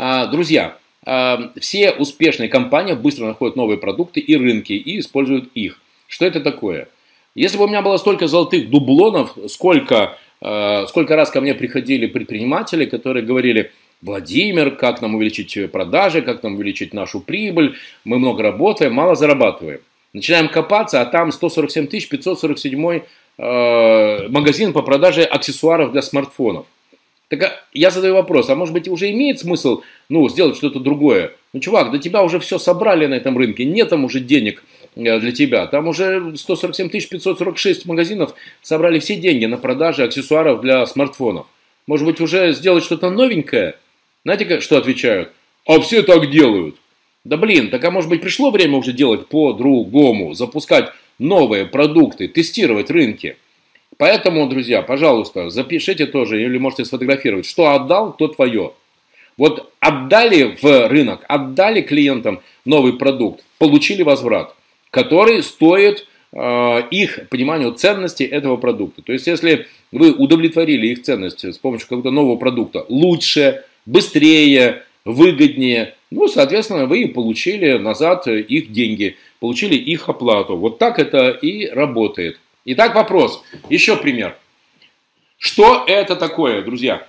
А, друзья, а, все успешные компании быстро находят новые продукты и рынки и используют их. Что это такое? Если бы у меня было столько золотых дублонов, сколько, а, сколько раз ко мне приходили предприниматели, которые говорили, Владимир, как нам увеличить продажи, как нам увеличить нашу прибыль, мы много работаем, мало зарабатываем. Начинаем копаться, а там 147 547 э, магазин по продаже аксессуаров для смартфонов. Так а, я задаю вопрос, а может быть уже имеет смысл ну, сделать что-то другое? Ну, чувак, до тебя уже все собрали на этом рынке, нет там уже денег э, для тебя. Там уже 147 546 магазинов собрали все деньги на продаже аксессуаров для смартфонов. Может быть уже сделать что-то новенькое? Знаете, что отвечают? А все так делают. Да блин, так а может быть пришло время уже делать по-другому, запускать новые продукты, тестировать рынки. Поэтому, друзья, пожалуйста, запишите тоже или можете сфотографировать, что отдал, то твое. Вот отдали в рынок, отдали клиентам новый продукт, получили возврат, который стоит э, их пониманию ценности этого продукта. То есть, если вы удовлетворили их ценность с помощью какого-то нового продукта лучше, быстрее, выгоднее, ну, соответственно, вы получили назад их деньги, получили их оплату. Вот так это и работает. Итак, вопрос. Еще пример. Что это такое, друзья?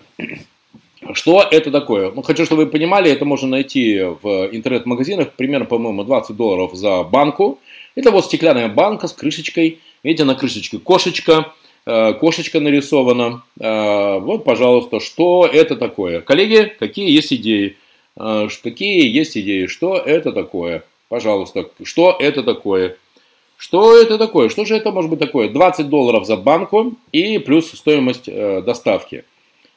Что это такое? Ну, хочу, чтобы вы понимали, это можно найти в интернет-магазинах, примерно, по-моему, 20 долларов за банку. Это вот стеклянная банка с крышечкой. Видите, на крышечке кошечка, э, кошечка нарисована. Э, вот, пожалуйста, что это такое? Коллеги, какие есть идеи? Э, какие есть идеи? Что это такое? Пожалуйста, что это такое? Что это такое? Что же это может быть такое? 20 долларов за банку и плюс стоимость э, доставки.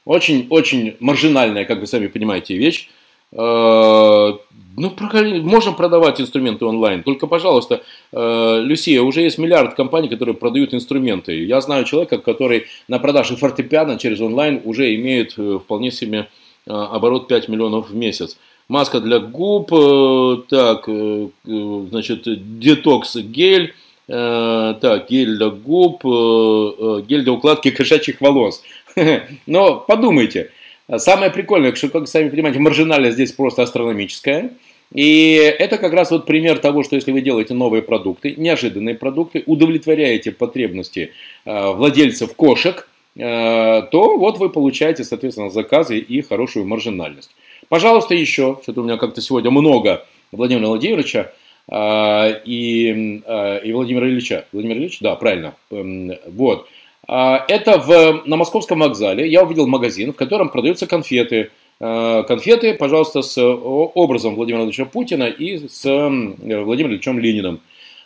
Очень-очень маржинальная, как вы сами понимаете, вещь. Э, ну, можно продавать инструменты онлайн. Только, пожалуйста, э, Люсия, уже есть миллиард компаний, которые продают инструменты. Я знаю человека, который на продаже фортепиано через онлайн уже имеет э, вполне себе оборот 5 миллионов в месяц маска для губ, э, так, э, э, значит, детокс гель, так, гель для губ, гель для укладки кошачьих волос. Но подумайте, самое прикольное, что, как сами понимаете, маржинальность здесь просто астрономическая. И это как раз вот пример того, что если вы делаете новые продукты, неожиданные продукты, удовлетворяете потребности владельцев кошек, то вот вы получаете, соответственно, заказы и хорошую маржинальность. Пожалуйста, еще, что-то у меня как-то сегодня много Владимира Владимировича э, и, э, и Владимира Ильича. Владимир Ильич, да, правильно. Э, вот. Это в, на Московском вокзале я увидел магазин, в котором продаются конфеты. Конфеты, пожалуйста, с образом Владимира Владимировича Путина и с Владимиром Ильичем Лениным.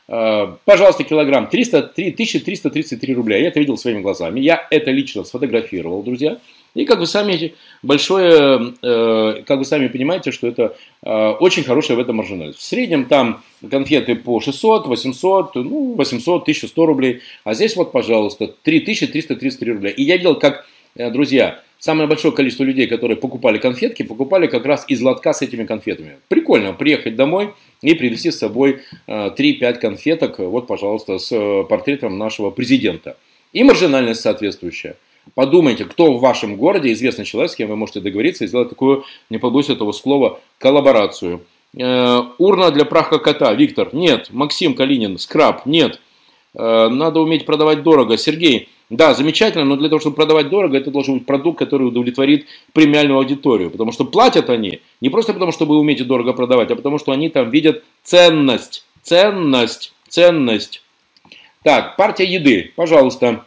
Пожалуйста, килограмм 300, 3333 рубля. Я это видел своими глазами. Я это лично сфотографировал, друзья. И как вы сами большое, э, как вы сами понимаете, что это э, очень хорошая в этом маржинальность. В среднем там конфеты по 600, 800, ну 800, 1100 рублей, а здесь вот, пожалуйста, 3333 рубля. И я видел, как, э, друзья, самое большое количество людей, которые покупали конфетки, покупали как раз из лотка с этими конфетами. Прикольно приехать домой и привезти с собой 3-5 конфеток, вот, пожалуйста, с портретом нашего президента. И маржинальность соответствующая. Подумайте, кто в вашем городе известный человек, с кем вы можете договориться и сделать такую, не побоюсь этого слова, коллаборацию. Э, урна для праха кота. Виктор, нет. Максим Калинин, скраб, нет. Э, надо уметь продавать дорого. Сергей, да, замечательно, но для того, чтобы продавать дорого, это должен быть продукт, который удовлетворит премиальную аудиторию. Потому что платят они не просто потому, что вы умеете дорого продавать, а потому что они там видят ценность. Ценность. Ценность. Так, партия еды. Пожалуйста.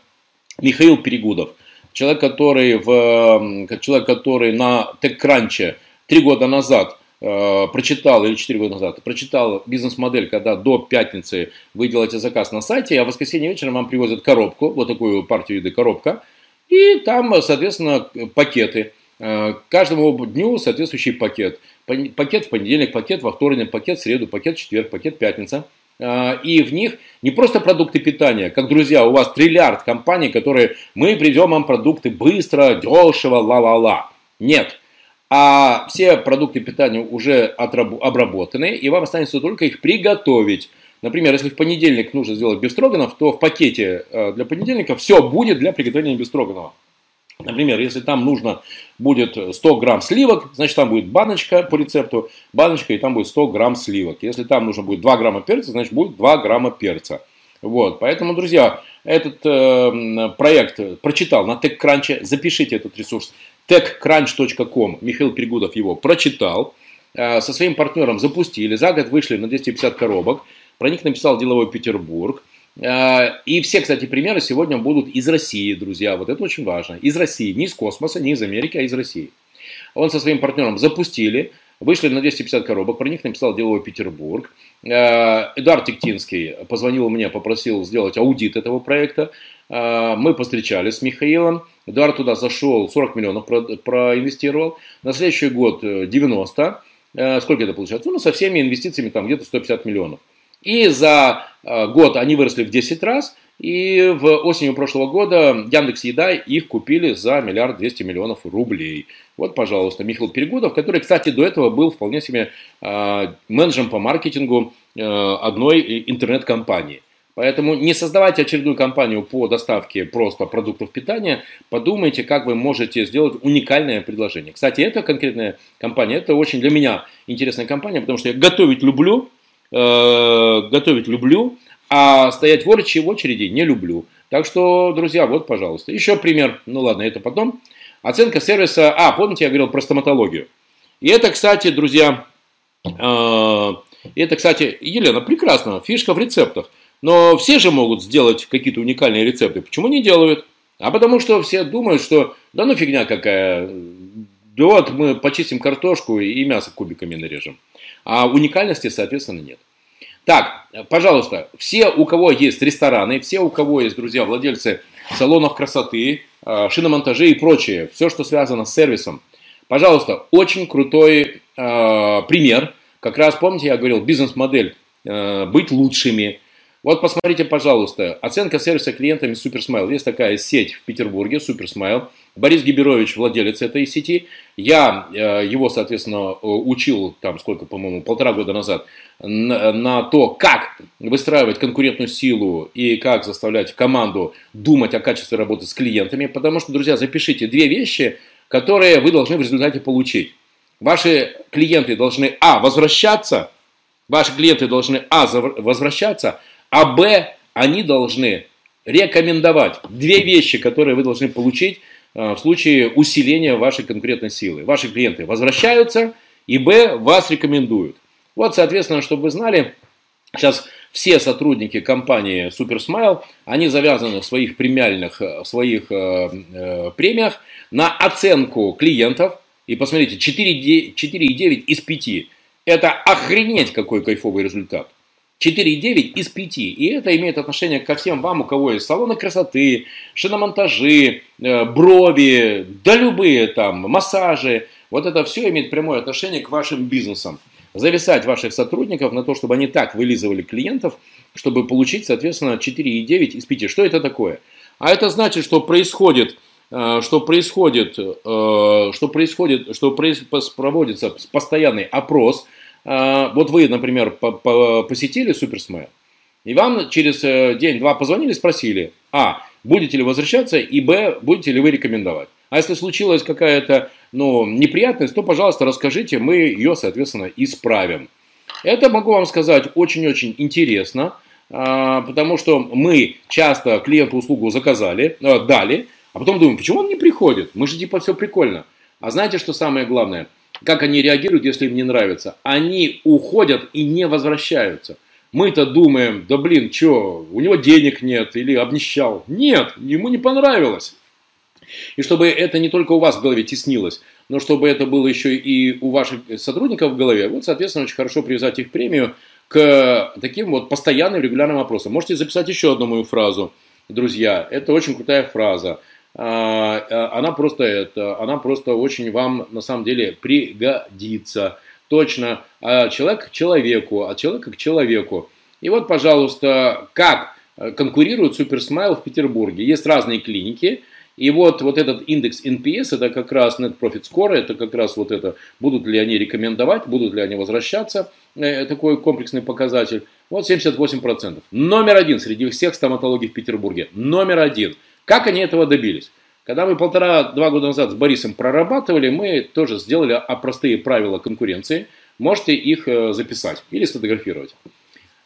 Михаил Перегудов. Человек, который, в, человек, который на TechCrunch три года назад э, прочитал, или четыре года назад, прочитал бизнес-модель, когда до пятницы вы делаете заказ на сайте, а в воскресенье вечером вам привозят коробку, вот такую партию еды коробка, и там, соответственно, пакеты. Э, каждому дню соответствующий пакет. Пакет в понедельник, пакет во вторник, пакет в среду, пакет в четверг, пакет в пятница – и в них не просто продукты питания, как, друзья, у вас триллиард компаний, которые мы привезем вам продукты быстро, дешево, ла-ла-ла. Нет. А все продукты питания уже обработаны, и вам останется только их приготовить. Например, если в понедельник нужно сделать бестроганов, то в пакете э, для понедельника все будет для приготовления бестроганова. Например, если там нужно будет 100 грамм сливок, значит там будет баночка по рецепту, баночка и там будет 100 грамм сливок. Если там нужно будет 2 грамма перца, значит будет 2 грамма перца. Вот, поэтому, друзья, этот э, проект прочитал на TechCrunch, запишите этот ресурс, techcrunch.com, Михаил Перегудов его прочитал, э, со своим партнером запустили, за год вышли на 250 коробок, про них написал деловой Петербург, и все, кстати, примеры сегодня будут из России, друзья, вот это очень важно, из России, не из космоса, не из Америки, а из России. Он со своим партнером запустили, Вышли на 250 коробок, про них написал деловой Петербург. Э, Эдуард Тиктинский позвонил мне, попросил сделать аудит этого проекта. Э, мы повстречались с Михаилом. Эдуард туда зашел, 40 миллионов проинвестировал. На следующий год 90. Э, сколько это получается? Ну, со всеми инвестициями там где-то 150 миллионов. И за год они выросли в 10 раз. И в осенью прошлого года Яндекс Еда их купили за миллиард двести миллионов рублей. Вот, пожалуйста, Михаил Перегудов, который, кстати, до этого был вполне себе э, менеджером по маркетингу э, одной интернет-компании. Поэтому не создавайте очередную компанию по доставке просто продуктов питания, подумайте, как вы можете сделать уникальное предложение. Кстати, эта конкретная компания, это очень для меня интересная компания, потому что я готовить люблю, э, готовить люблю, а стоять в очереди не люблю. Так что, друзья, вот, пожалуйста. Еще пример. Ну ладно, это потом. Оценка сервиса. А, помните, я говорил про стоматологию. И это, кстати, друзья, э, это, кстати, Елена, прекрасно, фишка в рецептах. Но все же могут сделать какие-то уникальные рецепты. Почему не делают? А потому что все думают, что да ну фигня какая, да вот мы почистим картошку и мясо кубиками нарежем. А уникальности, соответственно, нет. Так, пожалуйста, все, у кого есть рестораны, все, у кого есть, друзья, владельцы салонов красоты, э, шиномонтажи и прочее, все, что связано с сервисом, пожалуйста, очень крутой э, пример. Как раз, помните, я говорил, бизнес-модель э, быть лучшими, вот посмотрите, пожалуйста, оценка сервиса клиентами Суперсмайл. Есть такая сеть в Петербурге, Суперсмайл. Борис Гиберович, владелец этой сети. Я э, его, соответственно, учил, там сколько, по-моему, полтора года назад, на, на то, как выстраивать конкурентную силу и как заставлять команду думать о качестве работы с клиентами. Потому что, друзья, запишите две вещи, которые вы должны в результате получить. Ваши клиенты должны, а, возвращаться, ваши клиенты должны, а, возвращаться, а Б, они должны рекомендовать две вещи, которые вы должны получить э, в случае усиления вашей конкретной силы. Ваши клиенты возвращаются, и Б, вас рекомендуют. Вот, соответственно, чтобы вы знали, сейчас все сотрудники компании SuperSmile, они завязаны в своих премиальных, в своих э, э, премиях на оценку клиентов. И посмотрите, 4,9 из 5. Это охренеть какой кайфовый результат. 4,9 из 5. И это имеет отношение ко всем вам, у кого есть салоны красоты, шиномонтажи, э, брови, да любые там, массажи. Вот это все имеет прямое отношение к вашим бизнесам. Зависать ваших сотрудников на то, чтобы они так вылизывали клиентов, чтобы получить, соответственно, 4,9 из 5. Что это такое? А это значит, что происходит, э, что происходит, э, что происходит, что проводится постоянный опрос – вот вы, например, посетили Суперсмайл, и вам через э, день-два позвонили, спросили, а, будете ли возвращаться, и б, будете ли вы рекомендовать. А если случилась какая-то ну, неприятность, то, пожалуйста, расскажите, мы ее, соответственно, исправим. Это, могу вам сказать, очень-очень интересно, а, потому что мы часто клиенту услугу заказали, э, дали, а потом думаем, почему он не приходит? Мы же типа все прикольно. А знаете, что самое главное – как они реагируют, если им не нравится? Они уходят и не возвращаются. Мы-то думаем, да блин, что, у него денег нет или обнищал. Нет, ему не понравилось. И чтобы это не только у вас в голове теснилось, но чтобы это было еще и у ваших сотрудников в голове, вот, соответственно, очень хорошо привязать их премию к таким вот постоянным регулярным вопросам. Можете записать еще одну мою фразу, друзья. Это очень крутая фраза. А, а, она просто это, она просто очень вам на самом деле пригодится. Точно, а человек к человеку, а человек к человеку. И вот, пожалуйста, как конкурирует Суперсмайл в Петербурге. Есть разные клиники, и вот, вот этот индекс NPS, это как раз Net Profit Score, это как раз вот это, будут ли они рекомендовать, будут ли они возвращаться, э, такой комплексный показатель. Вот 78%. Номер один среди всех стоматологий в Петербурге. Номер один – как они этого добились? Когда мы полтора-два года назад с Борисом прорабатывали, мы тоже сделали а, простые правила конкуренции. Можете их э, записать или сфотографировать.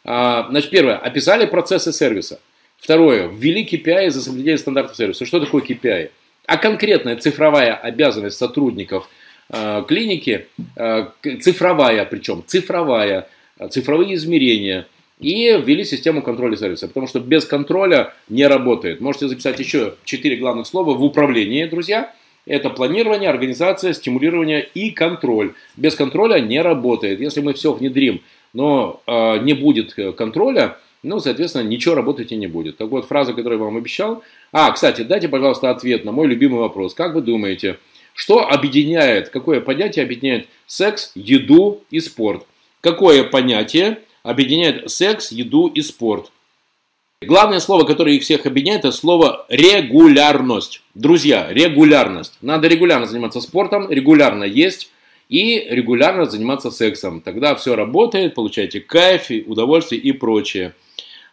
А, значит, первое. Описали процессы сервиса. Второе. Ввели KPI за соблюдение стандартов сервиса. Что такое KPI? А конкретная цифровая обязанность сотрудников э, клиники, э, цифровая причем, цифровая, цифровые измерения – и ввели систему контроля сервиса, потому что без контроля не работает. Можете записать еще четыре главных слова в управлении, друзья. Это планирование, организация, стимулирование и контроль. Без контроля не работает. Если мы все внедрим, но э, не будет контроля, ну, соответственно, ничего работать и не будет. Так вот, фраза, которую я вам обещал. А, кстати, дайте, пожалуйста, ответ на мой любимый вопрос. Как вы думаете, что объединяет, какое понятие объединяет секс, еду и спорт? Какое понятие объединяет секс, еду и спорт. Главное слово, которое их всех объединяет, это слово регулярность. Друзья, регулярность. Надо регулярно заниматься спортом, регулярно есть и регулярно заниматься сексом. Тогда все работает, получаете кайф, удовольствие и прочее.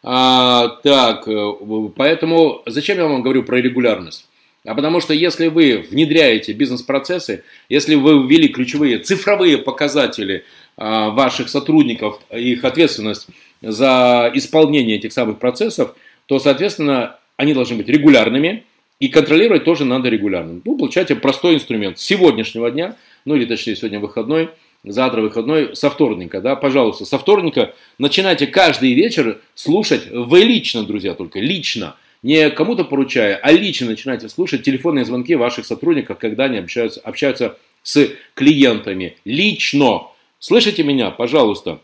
А, так, э, поэтому зачем я вам говорю про регулярность? А потому что если вы внедряете бизнес-процессы, если вы ввели ключевые цифровые показатели ваших сотрудников, их ответственность за исполнение этих самых процессов, то, соответственно, они должны быть регулярными, и контролировать тоже надо регулярно. Ну, получаете простой инструмент. Сегодняшнего дня, ну или точнее сегодня выходной, завтра выходной, со вторника, да, пожалуйста, со вторника начинайте каждый вечер слушать, вы лично, друзья, только лично – не кому-то поручая, а лично начинайте слушать телефонные звонки ваших сотрудников, когда они общаются, общаются с клиентами. Лично. Слышите меня, пожалуйста?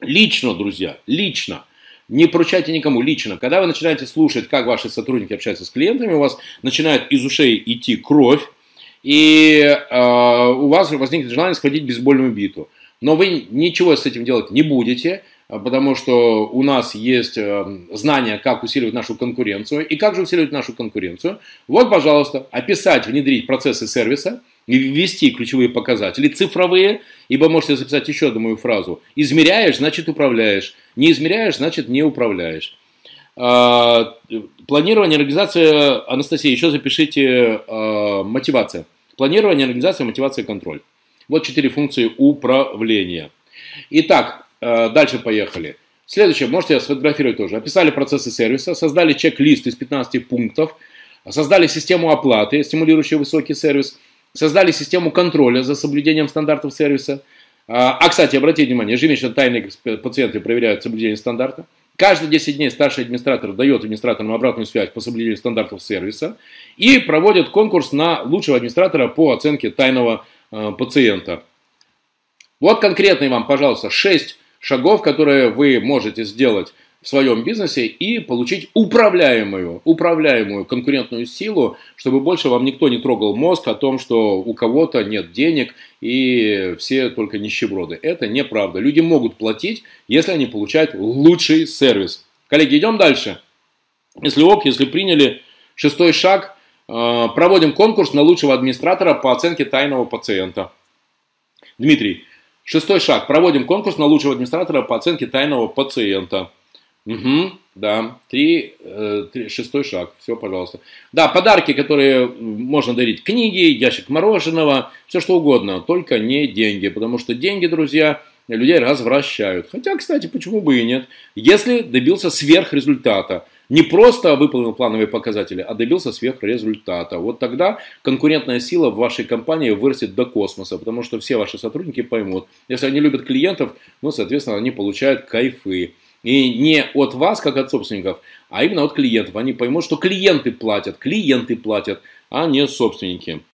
Лично, друзья, лично. Не поручайте никому лично. Когда вы начинаете слушать, как ваши сотрудники общаются с клиентами, у вас начинает из ушей идти кровь, и э, у вас возникнет желание схватить бейсбольную биту. Но вы ничего с этим делать не будете, а, потому что у нас есть э, знания, как усиливать нашу конкуренцию. И как же усиливать нашу конкуренцию? Вот, пожалуйста, описать, внедрить процессы сервиса, ввести ключевые показатели, цифровые, ибо можете записать еще одну мою фразу. Измеряешь, значит управляешь. Не измеряешь, значит не управляешь. А, планирование, организация, Анастасия, еще запишите а, мотивация. Планирование, организация, мотивация, контроль. Вот четыре функции управления. Итак, Э, дальше поехали. Следующее, можете сфотографировать тоже. Описали процессы сервиса, создали чек-лист из 15 пунктов, создали систему оплаты, стимулирующую высокий сервис, создали систему контроля за соблюдением стандартов сервиса. А, а кстати, обратите внимание, ежемесячно тайные пациенты проверяют соблюдение стандарта. Каждые 10 дней старший администратор дает администраторам обратную связь по соблюдению стандартов сервиса и проводит конкурс на лучшего администратора по оценке тайного э, пациента. Вот конкретные вам, пожалуйста, 6 шагов, которые вы можете сделать в своем бизнесе и получить управляемую, управляемую конкурентную силу, чтобы больше вам никто не трогал мозг о том, что у кого-то нет денег и все только нищеброды. Это неправда. Люди могут платить, если они получают лучший сервис. Коллеги, идем дальше. Если ок, если приняли шестой шаг, э, проводим конкурс на лучшего администратора по оценке тайного пациента. Дмитрий, Шестой шаг. Проводим конкурс на лучшего администратора по оценке тайного пациента. Угу, да, три, э, три, шестой шаг, все, пожалуйста. Да, подарки, которые можно дарить, книги, ящик мороженого, все что угодно, только не деньги, потому что деньги, друзья, людей развращают. Хотя, кстати, почему бы и нет, если добился сверхрезультата. Не просто выполнил плановые показатели, а добился сверхрезультата. Вот тогда конкурентная сила в вашей компании вырастет до космоса, потому что все ваши сотрудники поймут, если они любят клиентов, ну, соответственно, они получают кайфы. И не от вас, как от собственников, а именно от клиентов. Они поймут, что клиенты платят, клиенты платят, а не собственники.